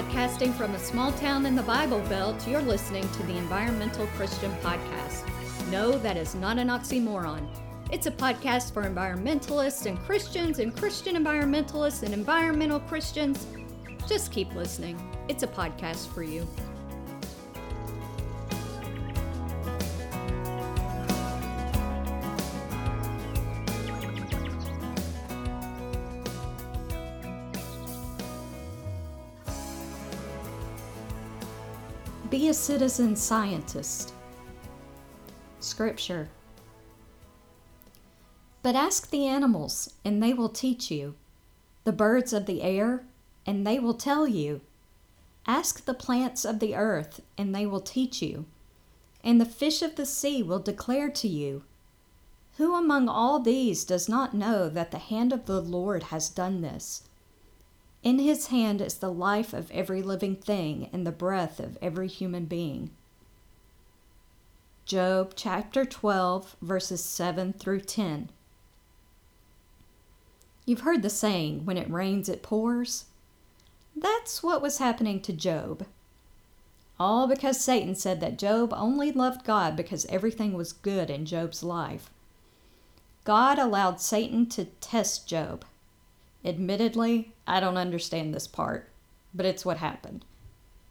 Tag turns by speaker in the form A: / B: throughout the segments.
A: Podcasting from a small town in the Bible Belt, you're listening to the Environmental Christian Podcast. No, that is not an oxymoron. It's a podcast for environmentalists and Christians and Christian environmentalists and environmental Christians. Just keep listening. It's a podcast for you. Be a citizen scientist. Scripture. But ask the animals, and they will teach you, the birds of the air, and they will tell you. Ask the plants of the earth, and they will teach you, and the fish of the sea will declare to you. Who among all these does not know that the hand of the Lord has done this? In his hand is the life of every living thing and the breath of every human being. Job chapter 12, verses 7 through 10. You've heard the saying, when it rains, it pours. That's what was happening to Job. All because Satan said that Job only loved God because everything was good in Job's life. God allowed Satan to test Job. Admittedly, I don't understand this part, but it's what happened.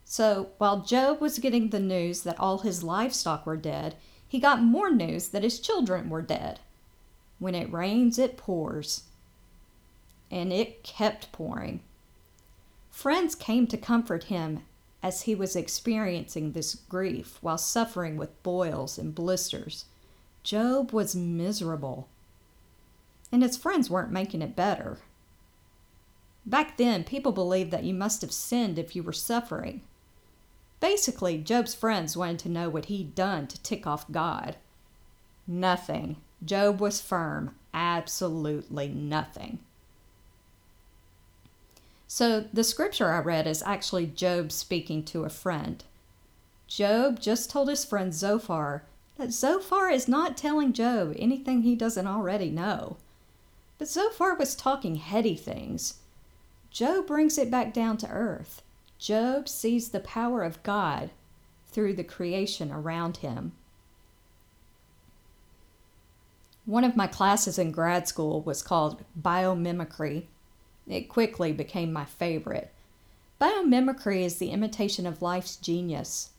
A: So, while Job was getting the news that all his livestock were dead, he got more news that his children were dead. When it rains, it pours. And it kept pouring. Friends came to comfort him as he was experiencing this grief while suffering with boils and blisters. Job was miserable. And his friends weren't making it better. Back then, people believed that you must have sinned if you were suffering. Basically, Job's friends wanted to know what he'd done to tick off God. Nothing. Job was firm. Absolutely nothing. So, the scripture I read is actually Job speaking to a friend. Job just told his friend Zophar that Zophar is not telling Job anything he doesn't already know. But Zophar was talking heady things Job brings it back down to earth. Job sees the power of God through the creation around him. One of my classes in grad school was called biomimicry. It quickly became my favorite. Biomimicry is the imitation of life's genius.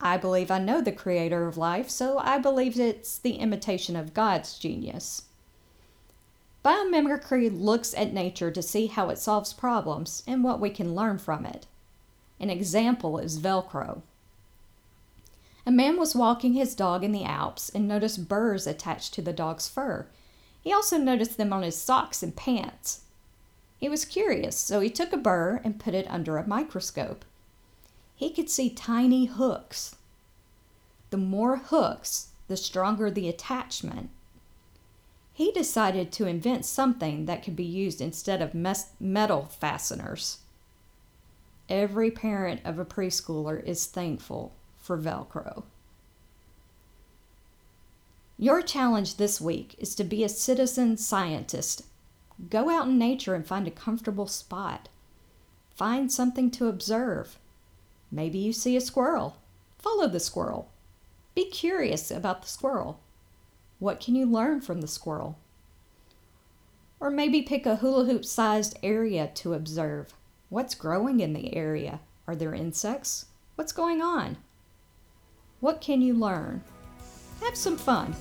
A: I believe I know the creator of life, so I believe it's the imitation of God's genius. Biomimicry looks at nature to see how it solves problems and what we can learn from it. An example is Velcro. A man was walking his dog in the Alps and noticed burrs attached to the dog's fur. He also noticed them on his socks and pants. He was curious, so he took a burr and put it under a microscope. He could see tiny hooks. The more hooks, the stronger the attachment, he decided to invent something that could be used instead of mes- metal fasteners. Every parent of a preschooler is thankful for Velcro. Your challenge this week is to be a citizen scientist. Go out in nature and find a comfortable spot. Find something to observe. Maybe you see a squirrel. Follow the squirrel. Be curious about the squirrel. What can you learn from the squirrel? Or maybe pick a hula hoop sized area to observe. What's growing in the area? Are there insects? What's going on? What can you learn? Have some fun.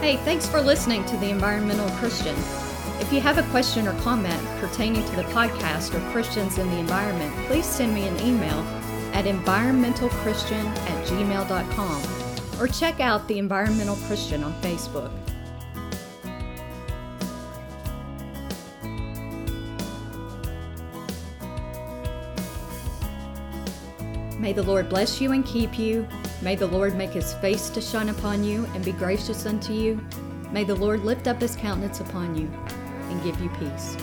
A: Hey, thanks for listening to The Environmental Christian. If you have a question or comment pertaining to the podcast or Christians in the environment, please send me an email at environmentalchristian at gmail.com or check out The Environmental Christian on Facebook. May the Lord bless you and keep you. May the Lord make his face to shine upon you and be gracious unto you. May the Lord lift up his countenance upon you and give you peace.